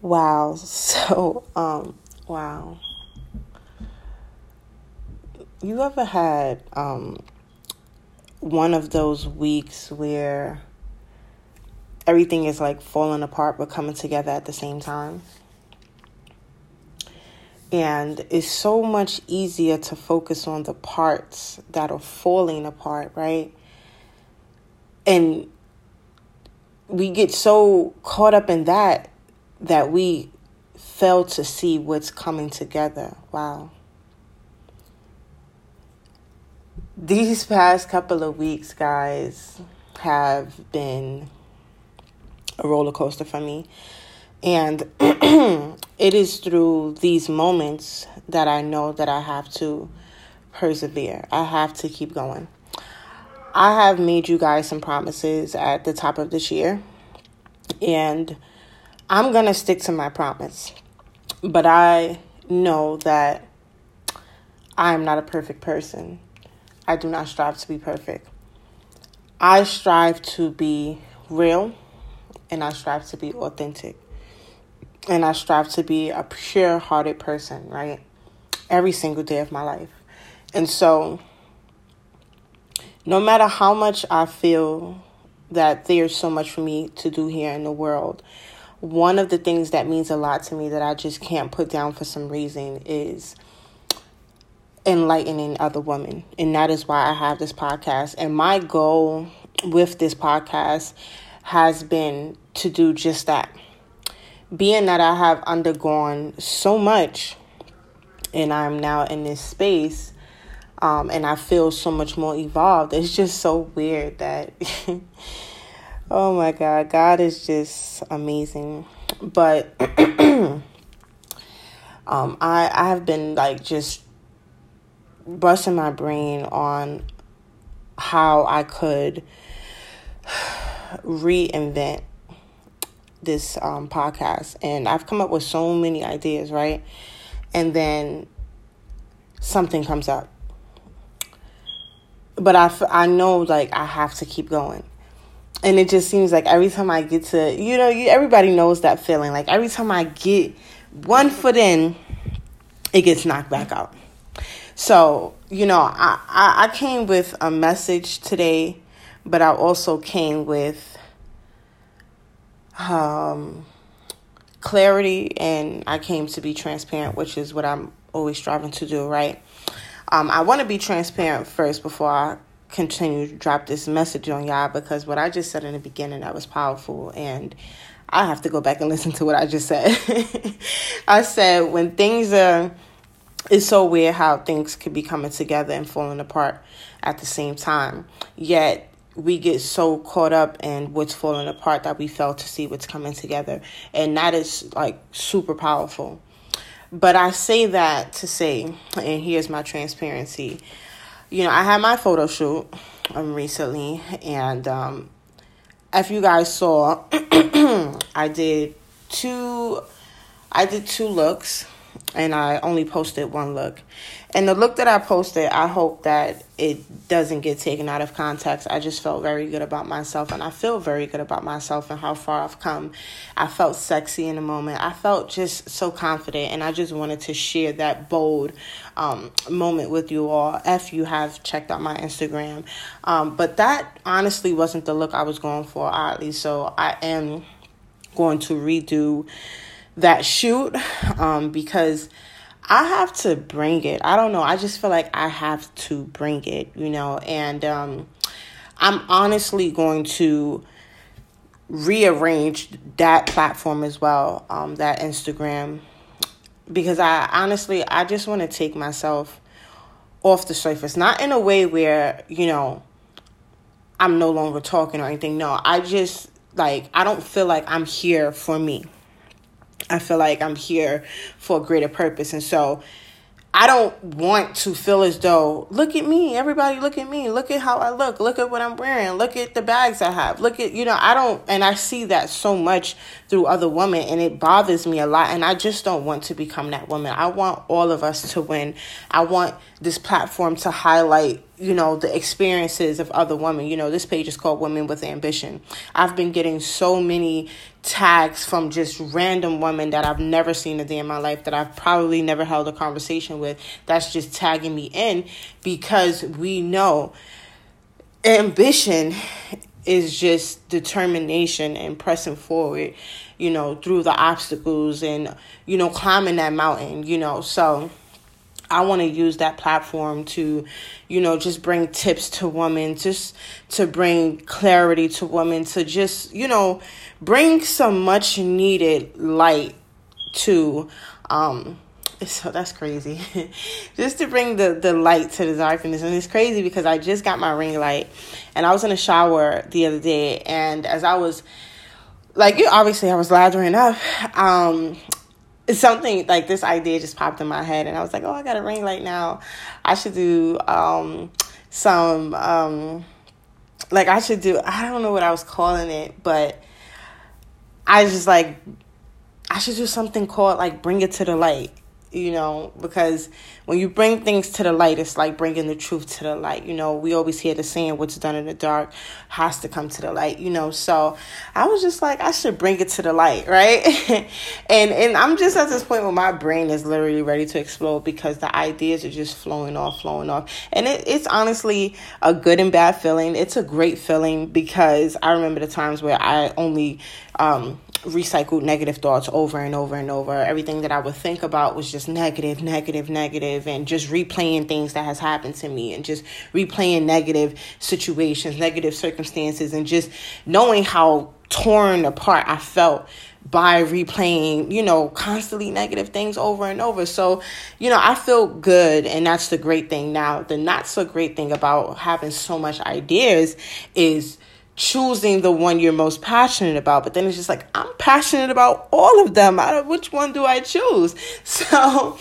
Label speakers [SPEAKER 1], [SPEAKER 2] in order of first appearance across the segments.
[SPEAKER 1] Wow. So, um, wow. You ever had um one of those weeks where everything is like falling apart but coming together at the same time? And it's so much easier to focus on the parts that are falling apart, right? And we get so caught up in that that we fail to see what's coming together. Wow. These past couple of weeks, guys, have been a roller coaster for me. And it is through these moments that I know that I have to persevere. I have to keep going. I have made you guys some promises at the top of this year. And I'm going to stick to my promise. But I know that I am not a perfect person. I do not strive to be perfect. I strive to be real and I strive to be authentic. And I strive to be a pure hearted person, right? Every single day of my life. And so, no matter how much I feel that there's so much for me to do here in the world, one of the things that means a lot to me that I just can't put down for some reason is enlightening other women. And that is why I have this podcast. And my goal with this podcast has been to do just that. Being that I have undergone so much and I'm now in this space um, and I feel so much more evolved, it's just so weird that. Oh my God, God is just amazing. But um, I I have been like just busting my brain on how I could reinvent this um, podcast, and I've come up with so many ideas, right? And then something comes up, but I I know like I have to keep going and it just seems like every time I get to, you know, you, everybody knows that feeling. Like every time I get one foot in, it gets knocked back out. So, you know, I, I, I came with a message today, but I also came with um, clarity and I came to be transparent, which is what I'm always striving to do, right? Um, I want to be transparent first before I continue to drop this message on y'all because what I just said in the beginning that was powerful and I have to go back and listen to what I just said. I said when things are it's so weird how things could be coming together and falling apart at the same time. Yet we get so caught up in what's falling apart that we fail to see what's coming together. And that is like super powerful. But I say that to say, and here's my transparency you know, I had my photo shoot um, recently, and um, if you guys saw, I did two. I did two looks and I only posted one look. And the look that I posted, I hope that it doesn't get taken out of context. I just felt very good about myself, and I feel very good about myself and how far I've come. I felt sexy in the moment. I felt just so confident, and I just wanted to share that bold um, moment with you all. If you have checked out my Instagram, um, but that honestly wasn't the look I was going for, oddly. So I am going to redo that shoot um, because I have to bring it. I don't know. I just feel like I have to bring it, you know, and um, I'm honestly going to rearrange that platform as well, um, that Instagram, because I honestly, I just want to take myself off the surface, not in a way where, you know, I'm no longer talking or anything. No, I just like, I don't feel like I'm here for me. I feel like I'm here for a greater purpose. And so I don't want to feel as though, look at me, everybody look at me, look at how I look, look at what I'm wearing, look at the bags I have, look at, you know, I don't, and I see that so much through other women and it bothers me a lot. And I just don't want to become that woman. I want all of us to win. I want this platform to highlight you know the experiences of other women you know this page is called women with ambition i've been getting so many tags from just random women that i've never seen a day in my life that i've probably never held a conversation with that's just tagging me in because we know ambition is just determination and pressing forward you know through the obstacles and you know climbing that mountain you know. So I want to use that platform to, you know, just bring tips to women, just to bring clarity to women, to just, you know, bring some much needed light to, um, so that's crazy. just to bring the, the light to the darkness. And it's crazy because I just got my ring light and I was in a shower the other day. And as I was, like, you obviously I was lathering up, um, something like this idea just popped in my head and I was like, oh, I got a ring light now. I should do um, some, um, like, I should do, I don't know what I was calling it, but I just like, I should do something called like bring it to the light you know, because when you bring things to the light, it's like bringing the truth to the light. You know, we always hear the saying, what's done in the dark has to come to the light, you know. So I was just like, I should bring it to the light, right? and and I'm just at this point where my brain is literally ready to explode because the ideas are just flowing off, flowing off. And it, it's honestly a good and bad feeling. It's a great feeling because I remember the times where I only um recycled negative thoughts over and over and over. Everything that I would think about was just negative, negative, negative, and just replaying things that has happened to me and just replaying negative situations, negative circumstances, and just knowing how torn apart I felt by replaying, you know, constantly negative things over and over. So, you know, I feel good and that's the great thing. Now, the not so great thing about having so much ideas is choosing the one you're most passionate about. But then it's just like, I'm passionate about all of them. I which one do I choose? So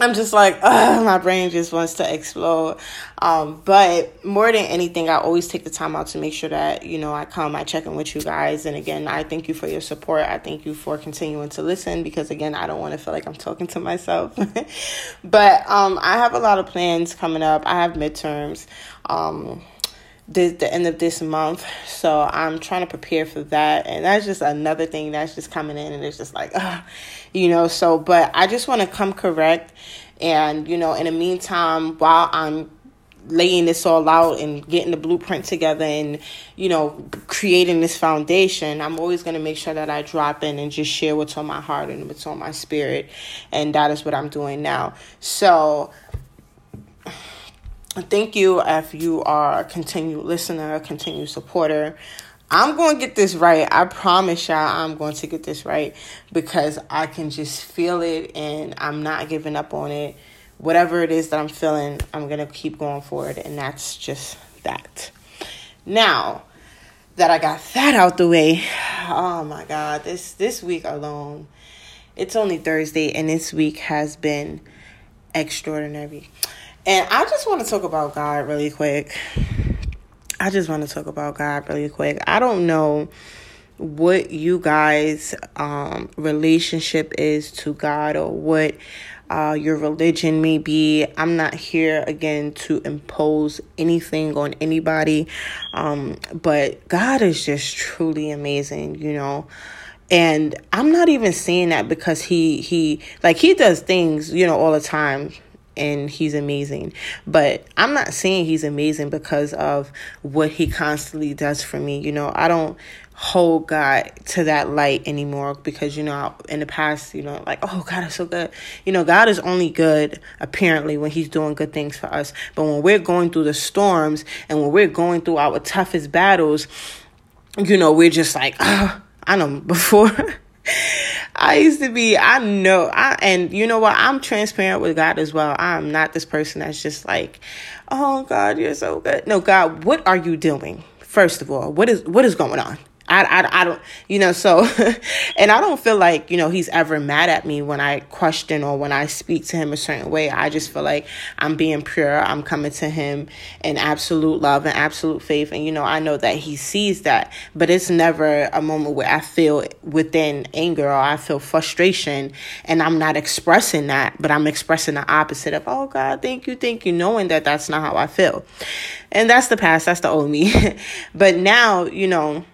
[SPEAKER 1] I'm just like, my brain just wants to explode. Um, but more than anything, I always take the time out to make sure that, you know, I come, I check in with you guys. And again, I thank you for your support. I thank you for continuing to listen because, again, I don't want to feel like I'm talking to myself. but um, I have a lot of plans coming up. I have midterms. Um, the, the end of this month. So I'm trying to prepare for that. And that's just another thing that's just coming in and it's just like, uh, you know, so, but I just want to come correct. And, you know, in the meantime, while I'm laying this all out and getting the blueprint together and, you know, creating this foundation, I'm always going to make sure that I drop in and just share what's on my heart and what's on my spirit. And that is what I'm doing now. So, thank you if you are a continued listener, a continued supporter. I'm going to get this right. I promise y'all I'm going to get this right because I can just feel it and I'm not giving up on it. Whatever it is that I'm feeling, I'm going to keep going forward and that's just that. Now, that I got that out the way. Oh my god, this this week alone. It's only Thursday and this week has been extraordinary. And I just want to talk about God really quick. I just want to talk about God really quick. I don't know what you guys um relationship is to God or what uh your religion may be. I'm not here again to impose anything on anybody. Um but God is just truly amazing, you know and i'm not even saying that because he he like he does things you know all the time and he's amazing. But I'm not saying he's amazing because of what he constantly does for me. You know, I don't hold God to that light anymore because you know in the past you know like oh God is so good you know God is only good apparently when he's doing good things for us but when we're going through the storms and when we're going through our toughest battles you know we're just like oh, I know before I used to be, I know, I, and you know what? I'm transparent with God as well. I'm not this person that's just like, oh God, you're so good. No, God, what are you doing? First of all, what is, what is going on? I, I, I don't, you know, so, and I don't feel like, you know, he's ever mad at me when I question or when I speak to him a certain way. I just feel like I'm being pure. I'm coming to him in absolute love and absolute faith. And, you know, I know that he sees that, but it's never a moment where I feel within anger or I feel frustration and I'm not expressing that, but I'm expressing the opposite of, oh God, thank you, thank you, knowing that that's not how I feel. And that's the past, that's the old me. but now, you know,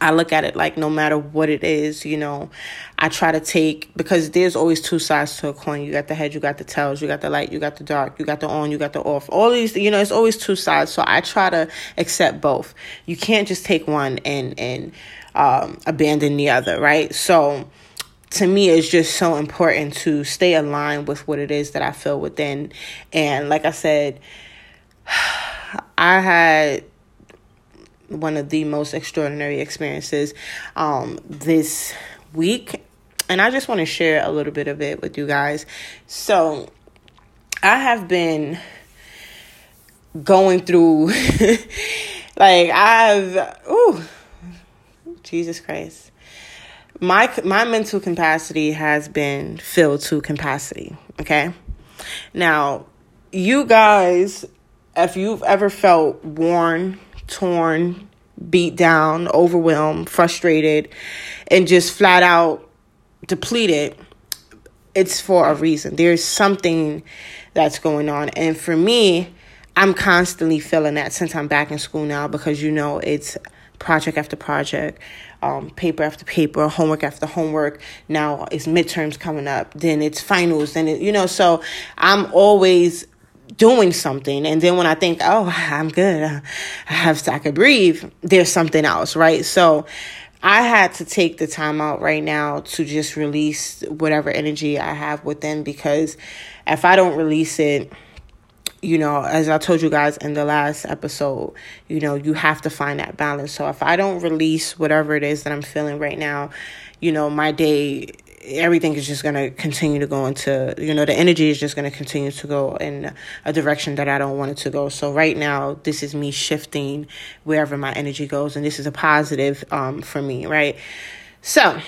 [SPEAKER 1] I look at it like no matter what it is, you know, I try to take because there's always two sides to a coin. You got the head, you got the tails, you got the light, you got the dark, you got the on, you got the off. All these, you know, it's always two sides. So I try to accept both. You can't just take one and and um, abandon the other, right? So to me it's just so important to stay aligned with what it is that I feel within. And like I said, I had one of the most extraordinary experiences um, this week. And I just want to share a little bit of it with you guys. So, I have been going through, like, I've, ooh, Jesus Christ. My, my mental capacity has been filled to capacity, okay? Now, you guys, if you've ever felt worn torn, beat down, overwhelmed, frustrated, and just flat out depleted, it's for a reason. There's something that's going on. And for me, I'm constantly feeling that since I'm back in school now because you know it's project after project, um, paper after paper, homework after homework. Now it's midterms coming up, then it's finals, and it, you know, so I'm always doing something and then when i think oh i'm good i have i could breathe there's something else right? So i had to take the time out right now to just release whatever energy i have within because if i don't release it you know as i told you guys in the last episode you know you have to find that balance. So if i don't release whatever it is that i'm feeling right now you know my day everything is just going to continue to go into, you know, the energy is just going to continue to go in a direction that I don't want it to go. So right now, this is me shifting wherever my energy goes, and this is a positive um, for me, right? So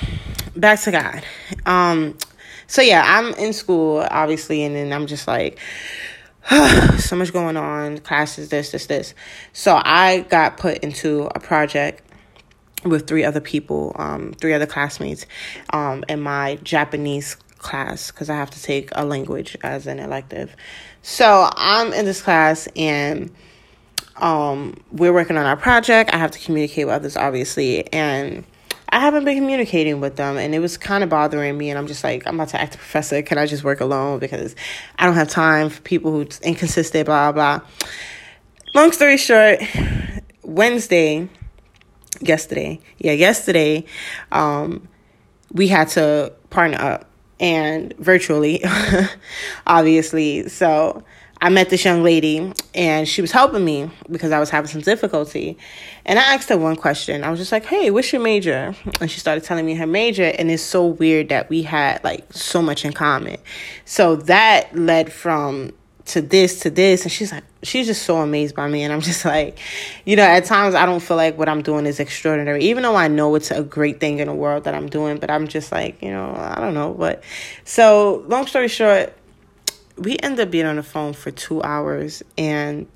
[SPEAKER 1] back to God. Um, so yeah, I'm in school, obviously, and then I'm just like, so much going on, classes, this, this, this. So I got put into a project with three other people, um, three other classmates, um, in my Japanese class because I have to take a language as an elective. So I'm in this class and um, we're working on our project. I have to communicate with others, obviously, and I haven't been communicating with them, and it was kind of bothering me. And I'm just like, I'm about to act a professor. Can I just work alone because I don't have time for people who's inconsistent, blah blah. Long story short, Wednesday yesterday. Yeah, yesterday, um, we had to partner up and virtually, obviously. So I met this young lady and she was helping me because I was having some difficulty. And I asked her one question. I was just like, hey, what's your major? And she started telling me her major. And it's so weird that we had like so much in common. So that led from to this to this. And she's like she's just so amazed by me. And i'm just like you know at times i don't feel like what i'm doing is extraordinary even though i know it's a great thing in the world that i'm doing but i'm just like you know i don't know. But so long story short we end up being on the phone for two hours and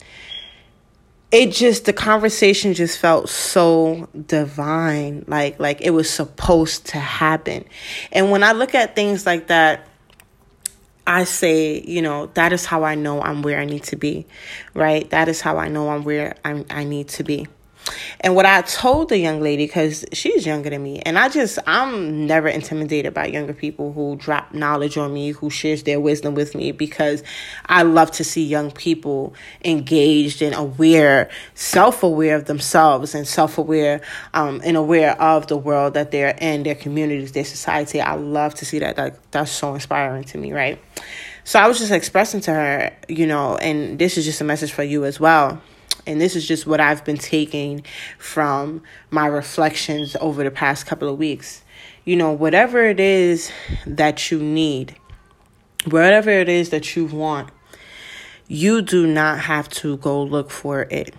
[SPEAKER 1] it just the conversation just felt so divine. Like like it was supposed to happen. And when i look at things like that I say, you know, that is how I know I'm where I need to be, right? That is how I know I'm where I'm, I need to be. And what I told the young lady, because she's younger than me, and I just, I'm never intimidated by younger people who drop knowledge on me, who shares their wisdom with me, because I love to see young people engaged and aware, self aware of themselves and self aware um, and aware of the world that they're in, their communities, their society. I love to see that. Like, that's so inspiring to me, right? So I was just expressing to her, you know, and this is just a message for you as well and this is just what I've been taking from my reflections over the past couple of weeks. You know, whatever it is that you need, whatever it is that you want, you do not have to go look for it.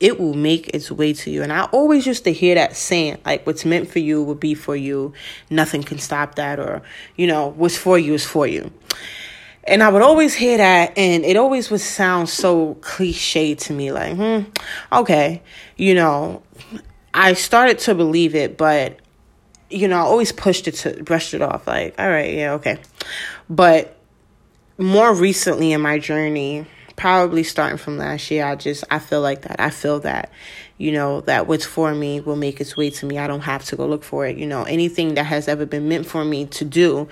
[SPEAKER 1] it will make its way to you. And I always used to hear that saying, like, what's meant for you will be for you. Nothing can stop that. Or, you know, what's for you is for you. And I would always hear that, and it always would sound so cliche to me like, hmm, okay, you know, I started to believe it, but, you know, I always pushed it to, brushed it off like, all right, yeah, okay. But more recently in my journey, probably starting from last year, I just I feel like that. I feel that, you know, that what's for me will make its way to me. I don't have to go look for it. You know, anything that has ever been meant for me to do.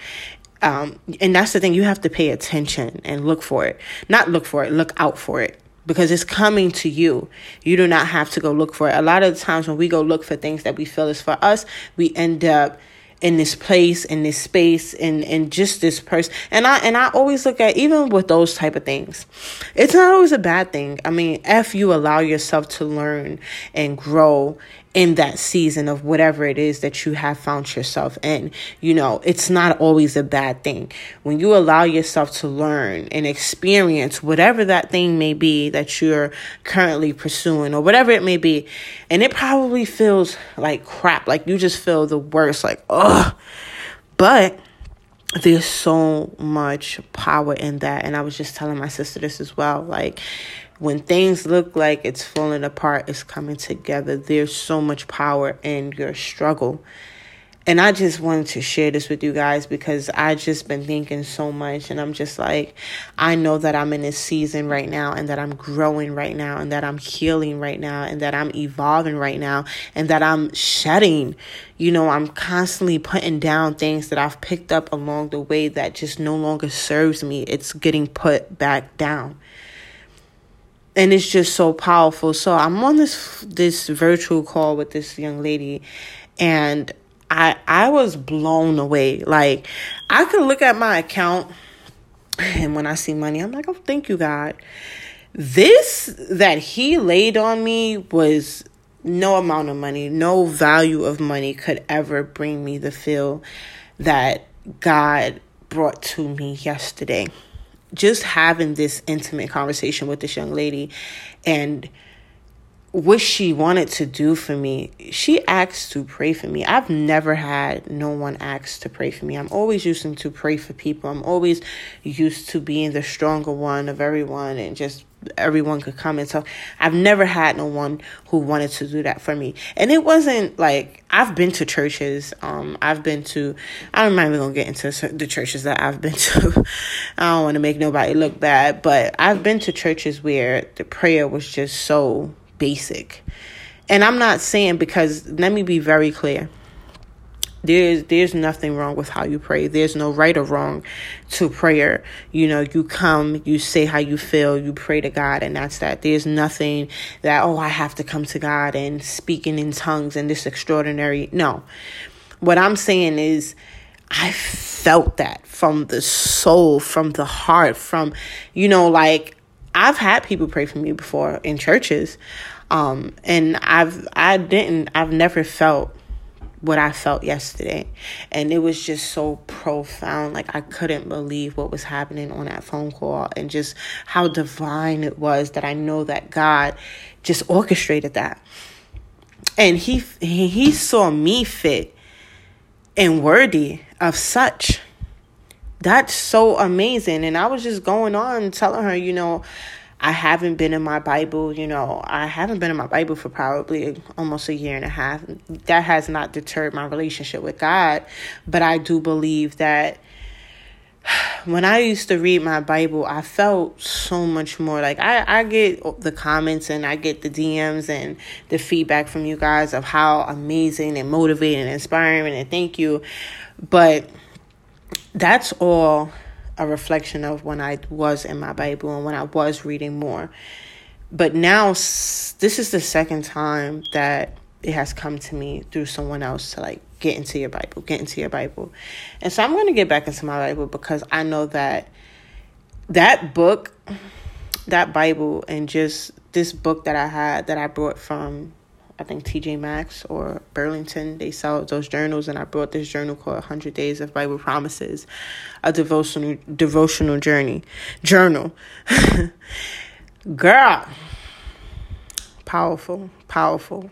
[SPEAKER 1] Um, and that's the thing, you have to pay attention and look for it. Not look for it, look out for it because it's coming to you. You do not have to go look for it. A lot of times when we go look for things that we feel is for us, we end up in this place in this space and and just this person and i and i always look at even with those type of things it's not always a bad thing i mean if you allow yourself to learn and grow in that season of whatever it is that you have found yourself in. You know, it's not always a bad thing. When you allow yourself to learn and experience whatever that thing may be that you're currently pursuing or whatever it may be, and it probably feels like crap, like you just feel the worst, like, ugh. But there's so much power in that. And I was just telling my sister this as well. Like, when things look like it's falling apart, it's coming together. There's so much power in your struggle. And I just wanted to share this with you guys because I just been thinking so much and I'm just like I know that I'm in this season right now and that I'm growing right now and that I'm healing right now and that I'm evolving right now and that I'm shedding. You know, I'm constantly putting down things that I've picked up along the way that just no longer serves me. It's getting put back down and it's just so powerful. So I'm on this this virtual call with this young lady and I I was blown away. Like I could look at my account and when I see money, I'm like, "Oh, thank you, God." This that he laid on me was no amount of money, no value of money could ever bring me the feel that God brought to me yesterday just having this intimate conversation with this young lady and what she wanted to do for me, she asked to pray for me. I've never had no one ask to pray for me. I'm always used to pray for people. I'm always used to being the stronger one of everyone and just everyone could come and talk. I've never had no one who wanted to do that for me. And it wasn't like I've been to churches. Um, I've been to. I'm not even gonna get into the churches that I've been to. I don't want to make nobody look bad, but I've been to churches where the prayer was just so basic. And I'm not saying because let me be very clear there's there's nothing wrong with how you pray. There's no right or wrong to prayer. You know you come you say how you feel you pray to god and that's that. There's nothing that oh i have to come to god and speaking in tongues and this extraordinary no. What i'm saying is i felt that from the soul from the heart from you know like i've had people pray for me before in churches um and i've i didn't i've never felt what I felt yesterday. And it was just so profound. Like I couldn't believe what was happening on that phone call and just how divine it was that I know that God just orchestrated that. And he he saw me fit and worthy of such. That's so amazing. And I was just going on telling her, you know, I haven't been in my Bible, you know, I haven't been in my Bible for probably almost a year and a half. That has not deterred my relationship with God, but I do believe that when I used to read my Bible, I felt so much more like I, I get the comments and I get the DMs and the feedback from you guys of how amazing and motivating and inspiring and thank you. But that's all a reflection of when I was in my Bible and when I was reading more. But now, this is the second time that it has come to me through someone else to like get into your Bible, get into your Bible. And so I'm going to get back into my Bible because I know that that book, that Bible, and just this book that I had that I brought from I think TJ Maxx or Burlington, they sell those journals, and I brought this journal called 100 Days of Bible Promises, a devotional devotional journey journal. Girl, Powerful, powerful.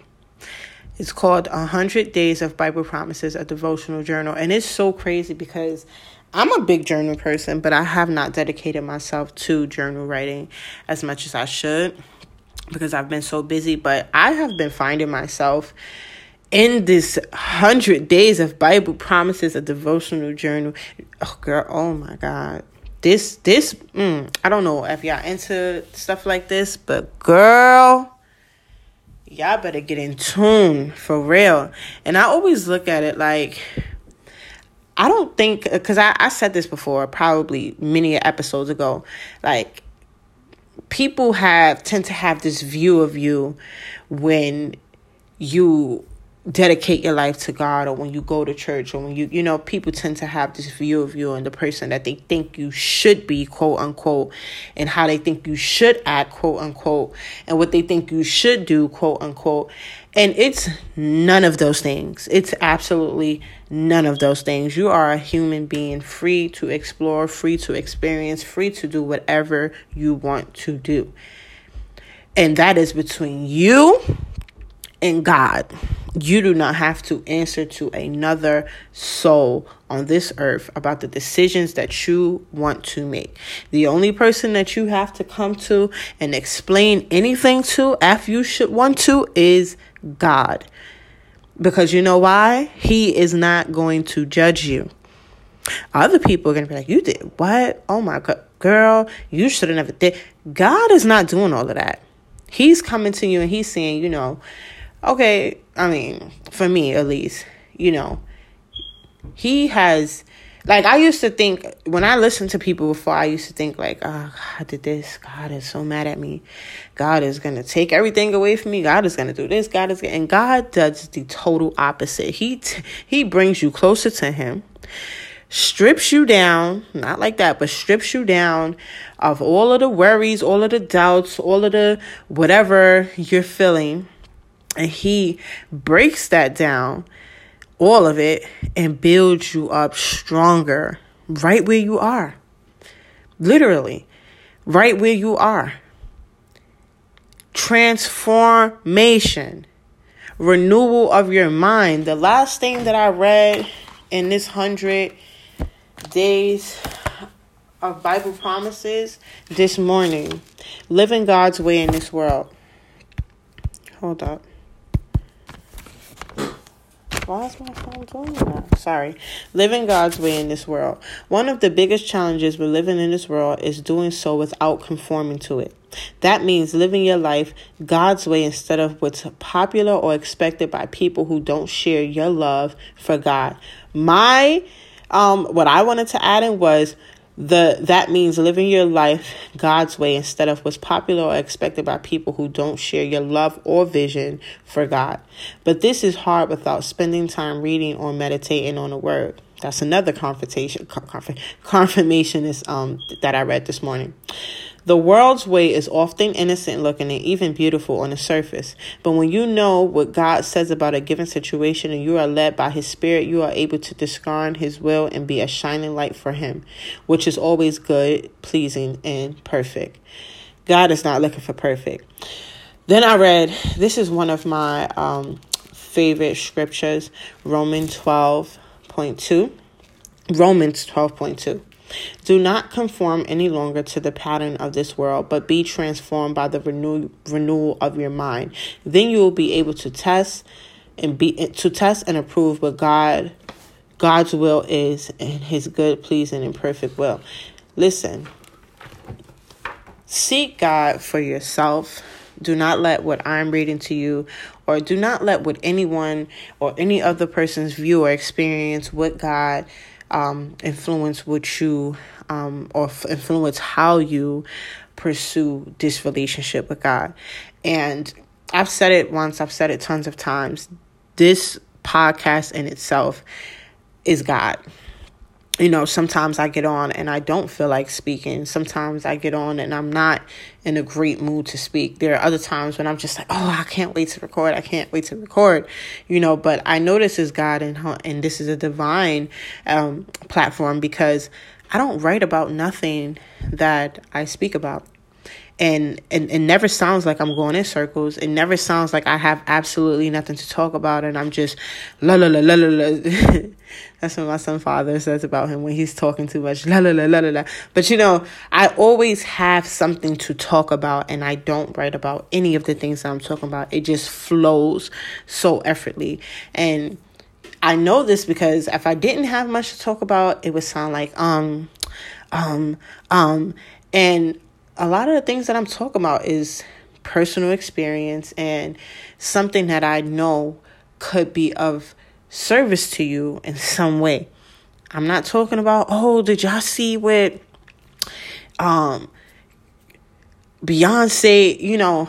[SPEAKER 1] It's called 100 Days of Bible Promises, a devotional journal. And it's so crazy because I'm a big journal person, but I have not dedicated myself to journal writing as much as I should because I've been so busy. But I have been finding myself in this 100 Days of Bible Promises, a devotional journal. Oh, girl, oh my God. This, this, mm, I don't know if y'all into stuff like this, but girl y'all better get in tune for real. And I always look at it like, I don't think, because I, I said this before, probably many episodes ago, like, people have tend to have this view of you when you dedicate your life to God or when you go to church or when you you know people tend to have this view of you and the person that they think you should be quote unquote and how they think you should act quote unquote and what they think you should do quote unquote. And it's none of those things. It's absolutely none of those things you are a human being free to explore free to experience free to do whatever you want to do and that is between you and God. You do not have to answer to another soul on this earth about the decisions that you want to make. The only person that you have to come to and explain anything to, if you should want to, is God. Because you know why? He is not going to judge you. Other people are going to be like, You did what? Oh my God, girl, you should have never did. God is not doing all of that. He's coming to you and he's saying, You know, okay, I mean, for me at least, you know, he has like I used to think when I listened to people before, I used to think like, oh, God did this. God is so mad at me. God is gonna take everything away from me. God is gonna do this. God is, and God does the total opposite. He t- he brings you closer to Him, strips you down, not like that, but strips you down of all of the worries, all of the doubts, all of the whatever you're feeling and he breaks that down, all of it, and build you up stronger right where you are. Literally, right where you are. Transformation, renewal of your mind. The last thing that I read in this hundred days of Bible promises this morning living God's way in this world. Hold up. Why is my phone doing that? Sorry. Living God's way in this world. One of the biggest challenges with living in this world is doing so without conforming to it. That means living your life God's way instead of what's popular or expected by people who don't share your love for God. My um what I wanted to add in was the that means living your life God's way instead of what's popular or expected by people who don't share your love or vision for God. But this is hard without spending time reading or meditating on the word. That's another confirmation confirmation is um that I read this morning. The world's way is often innocent looking and even beautiful on the surface. But when you know what God says about a given situation and you are led by His Spirit, you are able to discern His will and be a shining light for Him, which is always good, pleasing, and perfect. God is not looking for perfect. Then I read, this is one of my um, favorite scriptures, Romans 12.2. Romans 12.2. Do not conform any longer to the pattern of this world, but be transformed by the renew, renewal of your mind. Then you will be able to test and be to test and approve what God God's will is and his good, pleasing, and perfect will. Listen. Seek God for yourself. Do not let what I'm reading to you, or do not let what anyone or any other person's view or experience with God um, influence what you um, or f- influence how you pursue this relationship with God. And I've said it once, I've said it tons of times. This podcast in itself is God you know, sometimes I get on and I don't feel like speaking. Sometimes I get on and I'm not in a great mood to speak. There are other times when I'm just like, oh, I can't wait to record. I can't wait to record, you know. But I know this is God and and this is a divine um, platform because I don't write about nothing that I speak about. And, and it never sounds like I'm going in circles. It never sounds like I have absolutely nothing to talk about and I'm just la la la la la la. That's what my son father says about him when he's talking too much. La la la la la la. But you know, I always have something to talk about and I don't write about any of the things that I'm talking about. It just flows so effortlessly. And I know this because if I didn't have much to talk about, it would sound like um um um and a lot of the things that I'm talking about is personal experience and something that I know could be of service to you in some way. I'm not talking about, oh, did y'all see what um Beyonce, you know,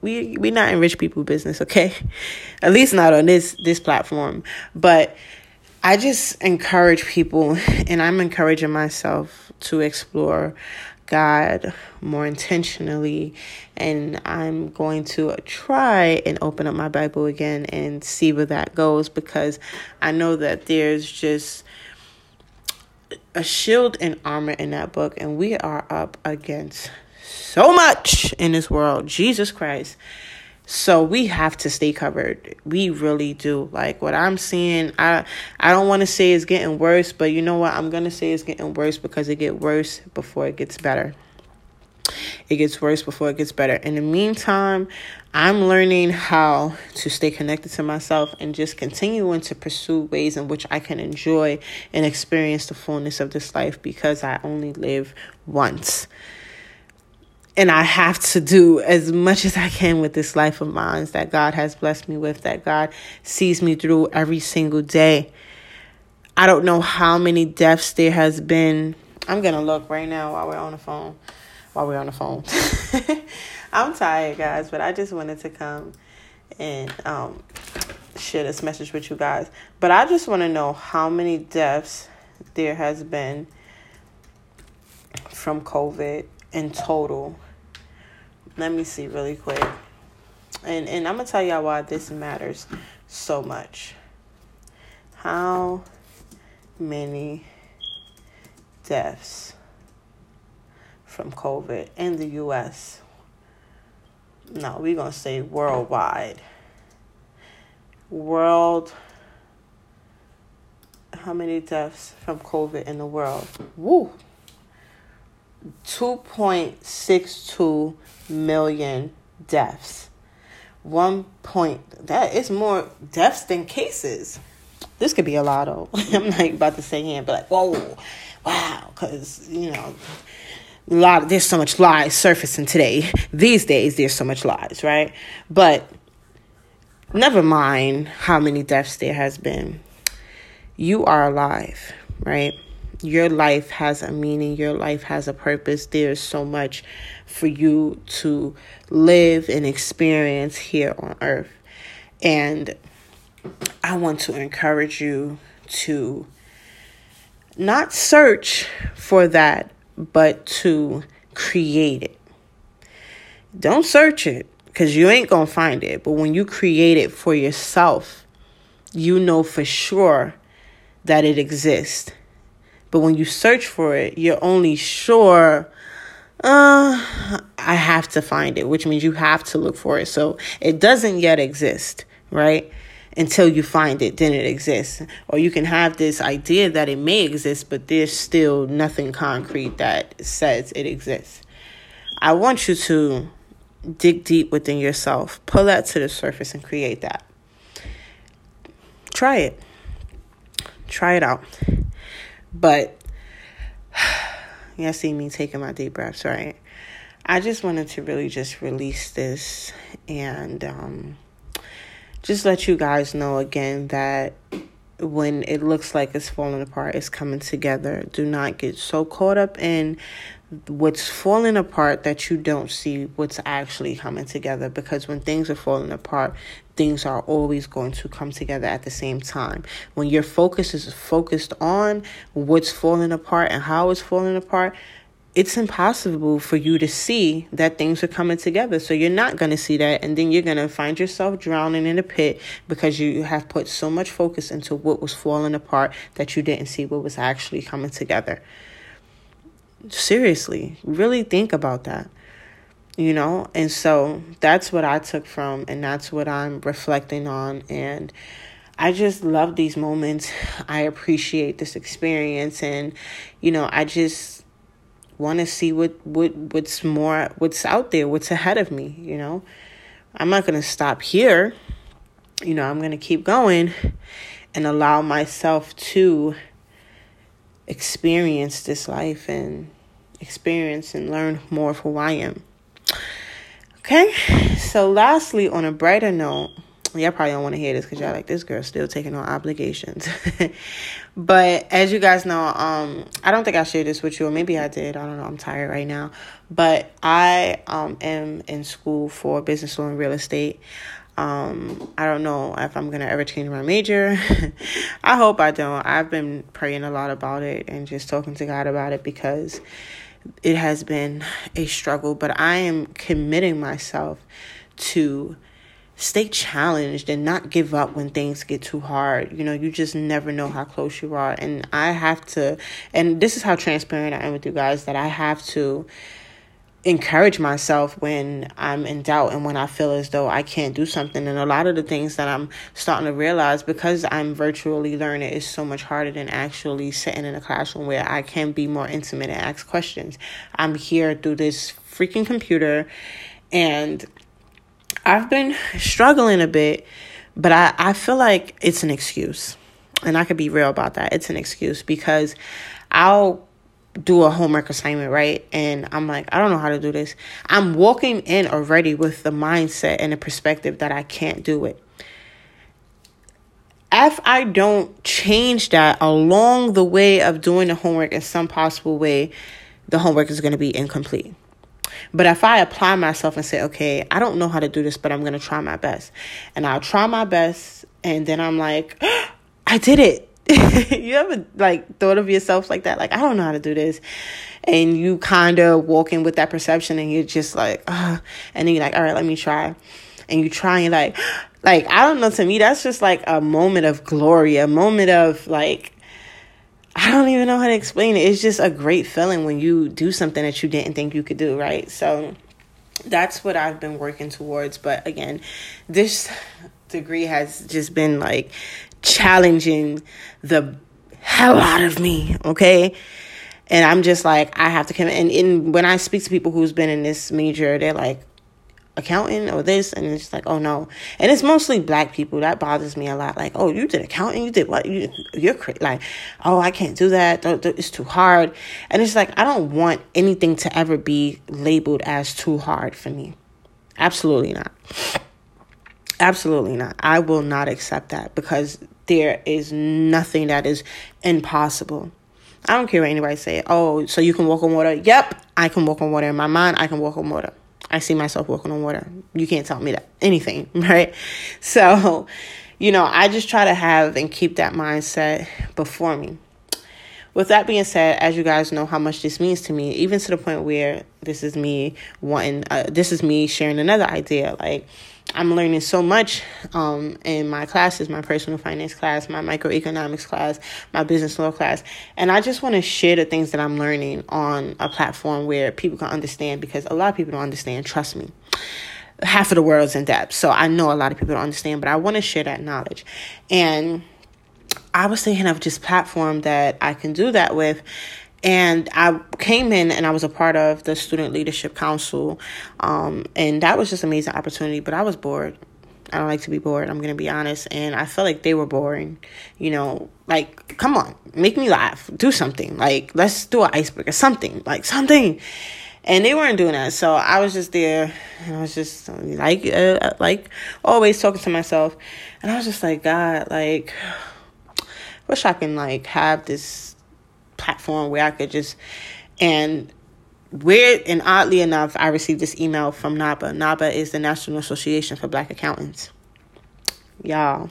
[SPEAKER 1] we we not in rich people business, okay? At least not on this this platform. But I just encourage people and I'm encouraging myself to explore God more intentionally. And I'm going to try and open up my Bible again and see where that goes because I know that there's just a shield and armor in that book, and we are up against so much in this world. Jesus Christ. So we have to stay covered. We really do. Like what I'm seeing, I I don't want to say it's getting worse, but you know what? I'm going to say it's getting worse because it gets worse before it gets better. It gets worse before it gets better. In the meantime, I'm learning how to stay connected to myself and just continuing to pursue ways in which I can enjoy and experience the fullness of this life because I only live once and I have to do as much as I can with this life of mine that God has blessed me with, that God sees me through every single day. I don't know how many deaths there has been. I'm gonna look right now while we're on the phone. While we're on the phone. I'm tired, guys, but I just wanted to come and um, share this message with you guys. But I just want to know how many deaths there has been from COVID in total. Let me see really quick. And and I'm gonna tell y'all why this matters so much. How many deaths from COVID in the US? No, we're gonna say worldwide. World how many deaths from COVID in the world? Woo! 2.62 million deaths. One point that is more deaths than cases. This could be a lot of. I'm not about to say here, but like, whoa, wow, because you know, a lot. Of, there's so much lies surfacing today. These days, there's so much lies, right? But never mind how many deaths there has been. You are alive, right? Your life has a meaning, your life has a purpose. There's so much for you to live and experience here on earth. And I want to encourage you to not search for that, but to create it. Don't search it because you ain't going to find it. But when you create it for yourself, you know for sure that it exists but when you search for it, you're only sure, uh, I have to find it, which means you have to look for it. So it doesn't yet exist, right? Until you find it, then it exists. Or you can have this idea that it may exist, but there's still nothing concrete that says it exists. I want you to dig deep within yourself, pull that to the surface, and create that. Try it. Try it out. But you see me taking my deep breaths, right? I just wanted to really just release this and um, just let you guys know again that when it looks like it's falling apart, it's coming together. Do not get so caught up in what's falling apart that you don't see what's actually coming together because when things are falling apart things are always going to come together at the same time when your focus is focused on what's falling apart and how it's falling apart it's impossible for you to see that things are coming together. So you're not going to see that. And then you're going to find yourself drowning in a pit because you have put so much focus into what was falling apart that you didn't see what was actually coming together Seriously, really think about that. You know, and so that's what I took from, and that's what I'm reflecting on. And I just love these moments. I appreciate this experience, and you know, I just want to see what what what's more, what's out there, what's ahead of me. You know, I'm not gonna stop here. You know, I'm gonna keep going, and allow myself to experience this life and experience and learn more of who I am. Okay, so lastly, on a brighter note, y'all probably don't want to hear this because y'all like this girl still taking on obligations. but as you guys know, um, I don't think I shared this with you, or maybe I did. I don't know. I'm tired right now. But I um am in school for business law and real estate. Um, I don't know if I'm gonna ever change my major. I hope I don't. I've been praying a lot about it and just talking to God about it because it has been a struggle. But I am committing myself to stay challenged and not give up when things get too hard. You know, you just never know how close you are. And I have to, and this is how transparent I am with you guys, that I have to encourage myself when I'm in doubt and when I feel as though I can't do something. And a lot of the things that I'm starting to realize because I'm virtually learning is so much harder than actually sitting in a classroom where I can be more intimate and ask questions. I'm here through this freaking computer and I've been struggling a bit, but I, I feel like it's an excuse. And I could be real about that. It's an excuse because I'll do a homework assignment, right? And I'm like, I don't know how to do this. I'm walking in already with the mindset and the perspective that I can't do it. If I don't change that along the way of doing the homework in some possible way, the homework is going to be incomplete. But if I apply myself and say, okay, I don't know how to do this, but I'm going to try my best. And I'll try my best. And then I'm like, I did it. you ever like thought of yourself like that? Like, I don't know how to do this. And you kind of walk in with that perception and you're just like, uh, and then you're like, all right, let me try. And you try and like, like, I don't know, to me, that's just like a moment of glory, a moment of like, I don't even know how to explain it. It's just a great feeling when you do something that you didn't think you could do, right? So that's what I've been working towards. But again, this degree has just been like challenging the hell out of me, okay? And I'm just like, I have to come and in when I speak to people who's been in this major, they're like, accounting or this? And it's like oh no. And it's mostly black people. That bothers me a lot. Like oh you did accounting? You did what? You you're crazy like oh i can't do that. It's too hard. And it's like i don't want anything to ever be labeled as too hard for me. Absolutely not absolutely not i will not accept that because there is nothing that is impossible I don't care what anybody say. Oh, so you can walk on water? Yep, I can walk on water. In my mind, I can walk on water. I see myself walking on water. You can't tell me that anything, right? So, you know, I just try to have and keep that mindset before me. With that being said, as you guys know how much this means to me, even to the point where this is me wanting, uh, this is me sharing another idea. Like, I'm learning so much um, in my classes, my personal finance class, my microeconomics class, my business law class. And I just want to share the things that I'm learning on a platform where people can understand because a lot of people don't understand, trust me. Half of the world's in debt. So I know a lot of people don't understand, but I want to share that knowledge. And I was thinking of just platform that I can do that with and I came in and I was a part of the Student Leadership Council. Um, and that was just an amazing opportunity, but I was bored. I don't like to be bored, I'm to be honest. And I felt like they were boring. You know, like, come on, make me laugh. Do something. Like, let's do an icebreaker, or something, like something. And they weren't doing that. So I was just there. And I was just like, uh, like always talking to myself. And I was just like, God, like, wish I can, like, have this platform where I could just and weird and oddly enough, I received this email from NABA. NABA is the National Association for Black Accountants. Y'all,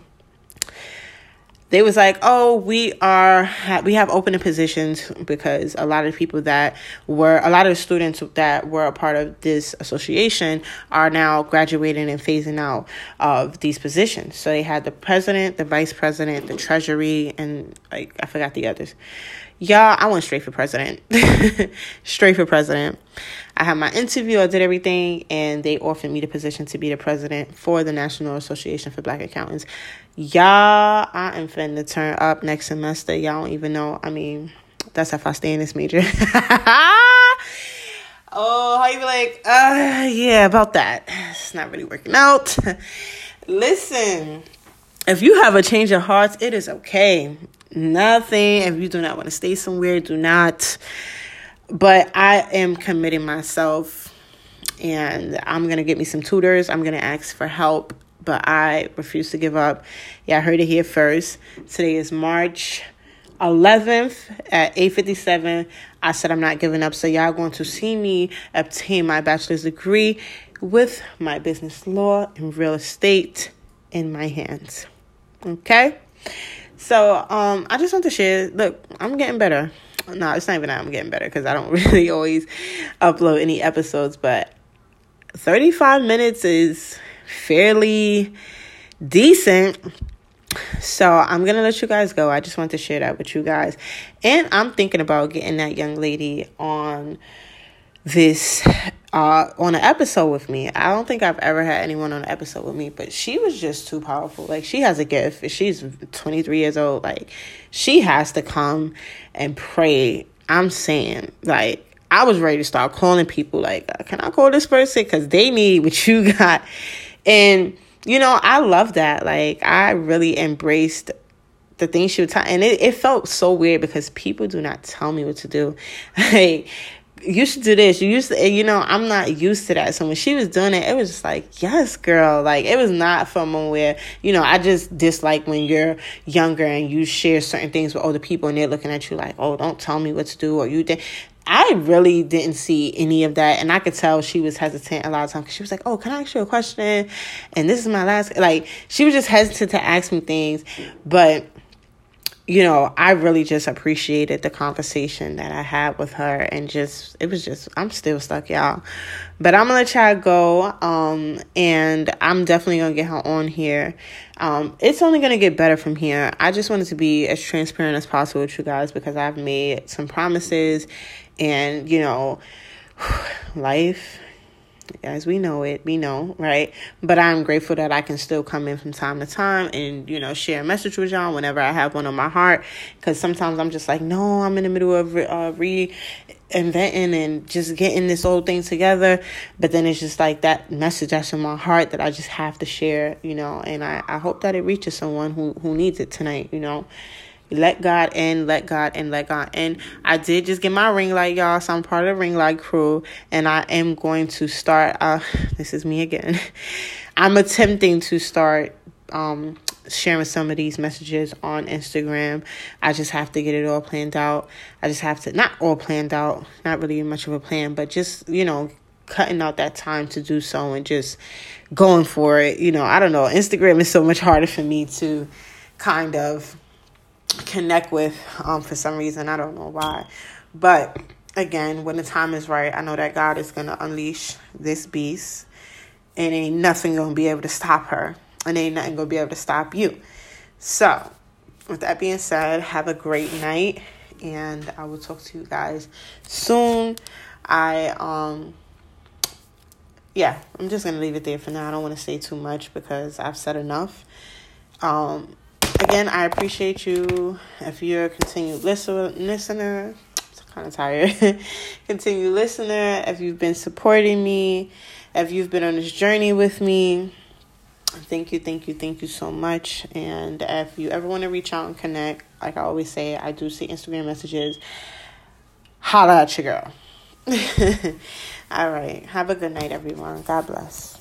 [SPEAKER 1] they was like, "Oh, we are we have opening positions because a lot of people that were a lot of students that were a part of this association are now graduating and phasing out of these positions." So they had the president, the vice president, the treasury, and like I forgot the others. Y'all, I went straight for president. straight for president. I had my interview, I did everything, and they offered me the position to be the president for the National Association for Black Accountants. Y'all, I am finna turn up next semester. Y'all don't even know. I mean, that's if I stay in this major. oh, how you be like, uh, yeah, about that. It's not really working out. Listen, if you have a change of hearts, it is okay. Nothing. If you do not want to stay somewhere, do not but I am committing myself and I'm going to get me some tutors. I'm going to ask for help, but I refuse to give up. Yeah, I heard it here first. Today is March 11th at 8:57. I said I'm not giving up, so y'all going to see me obtain my bachelor's degree with my business law and real estate in my hands. Okay? So, um I just want to share, look, I'm getting better no, it's not even that I'm getting better because I don't really always upload any episodes, but 35 minutes is fairly decent. So I'm gonna let you guys go. I just want to share that with you guys. And I'm thinking about getting that young lady on this uh on an episode with me. I don't think I've ever had anyone on an episode with me, but she was just too powerful. Like she has a gift. She's 23 years old. Like she has to come and pray. I'm saying, like, I was ready to start calling people, like, uh, can I call this person? Because they need what you got. And, you know, I love that. Like, I really embraced the things she would tell. And it, it felt so weird because people do not tell me what to do. Like, you should do this. You used to, you know, I'm not used to that. So when she was doing it, it was just like, yes, girl. Like it was not from where, you know, I just dislike when you're younger and you share certain things with older people and they're looking at you like, oh, don't tell me what to do or you did. I really didn't see any of that, and I could tell she was hesitant a lot of times because she was like, "Oh, can I ask you a question?" And this is my last. Like she was just hesitant to ask me things, but you know, I really just appreciated the conversation that I had with her and just it was just I'm still stuck, y'all. But I'm gonna let y'all go. Um and I'm definitely gonna get her on here. Um it's only gonna get better from here. I just wanted to be as transparent as possible with you guys because I've made some promises and you know life as we know it, we know, right? But I'm grateful that I can still come in from time to time and, you know, share a message with y'all whenever I have one on my heart. Because sometimes I'm just like, no, I'm in the middle of uh, reinventing and just getting this old thing together. But then it's just like that message that's in my heart that I just have to share, you know, and I, I hope that it reaches someone who, who needs it tonight, you know let God in, let God in, let God in. I did just get my ring light, y'all. So I'm part of the ring light crew, and I am going to start. Uh, this is me again. I'm attempting to start um sharing some of these messages on Instagram. I just have to get it all planned out. I just have to not all planned out, not really much of a plan, but just, you know, cutting out that time to do so and just going for it. You know, I don't know. Instagram is so much harder for me to kind of connect with um, for some reason. I don't know why. But again, when the time is right, I know that God is going to unleash this beast and ain't nothing going to be able to stop her. And ain't nothing going to be able to stop you. So, with that being said, have a great night. And I will talk to you guys soon. I, um, yeah, I'm just going to leave it there for now. I don't want to say too much because I've said enough. Um, again, I appreciate you. If you're a continued listener, listener, I'm kind of tired. continued listener. If you've been supporting me, if you've been on this journey with me, thank you, thank you, thank you so much. And if you ever want to reach out and connect, like I always say, I do see Instagram messages. Holla at your girl. All right. Have a good night, everyone. God bless.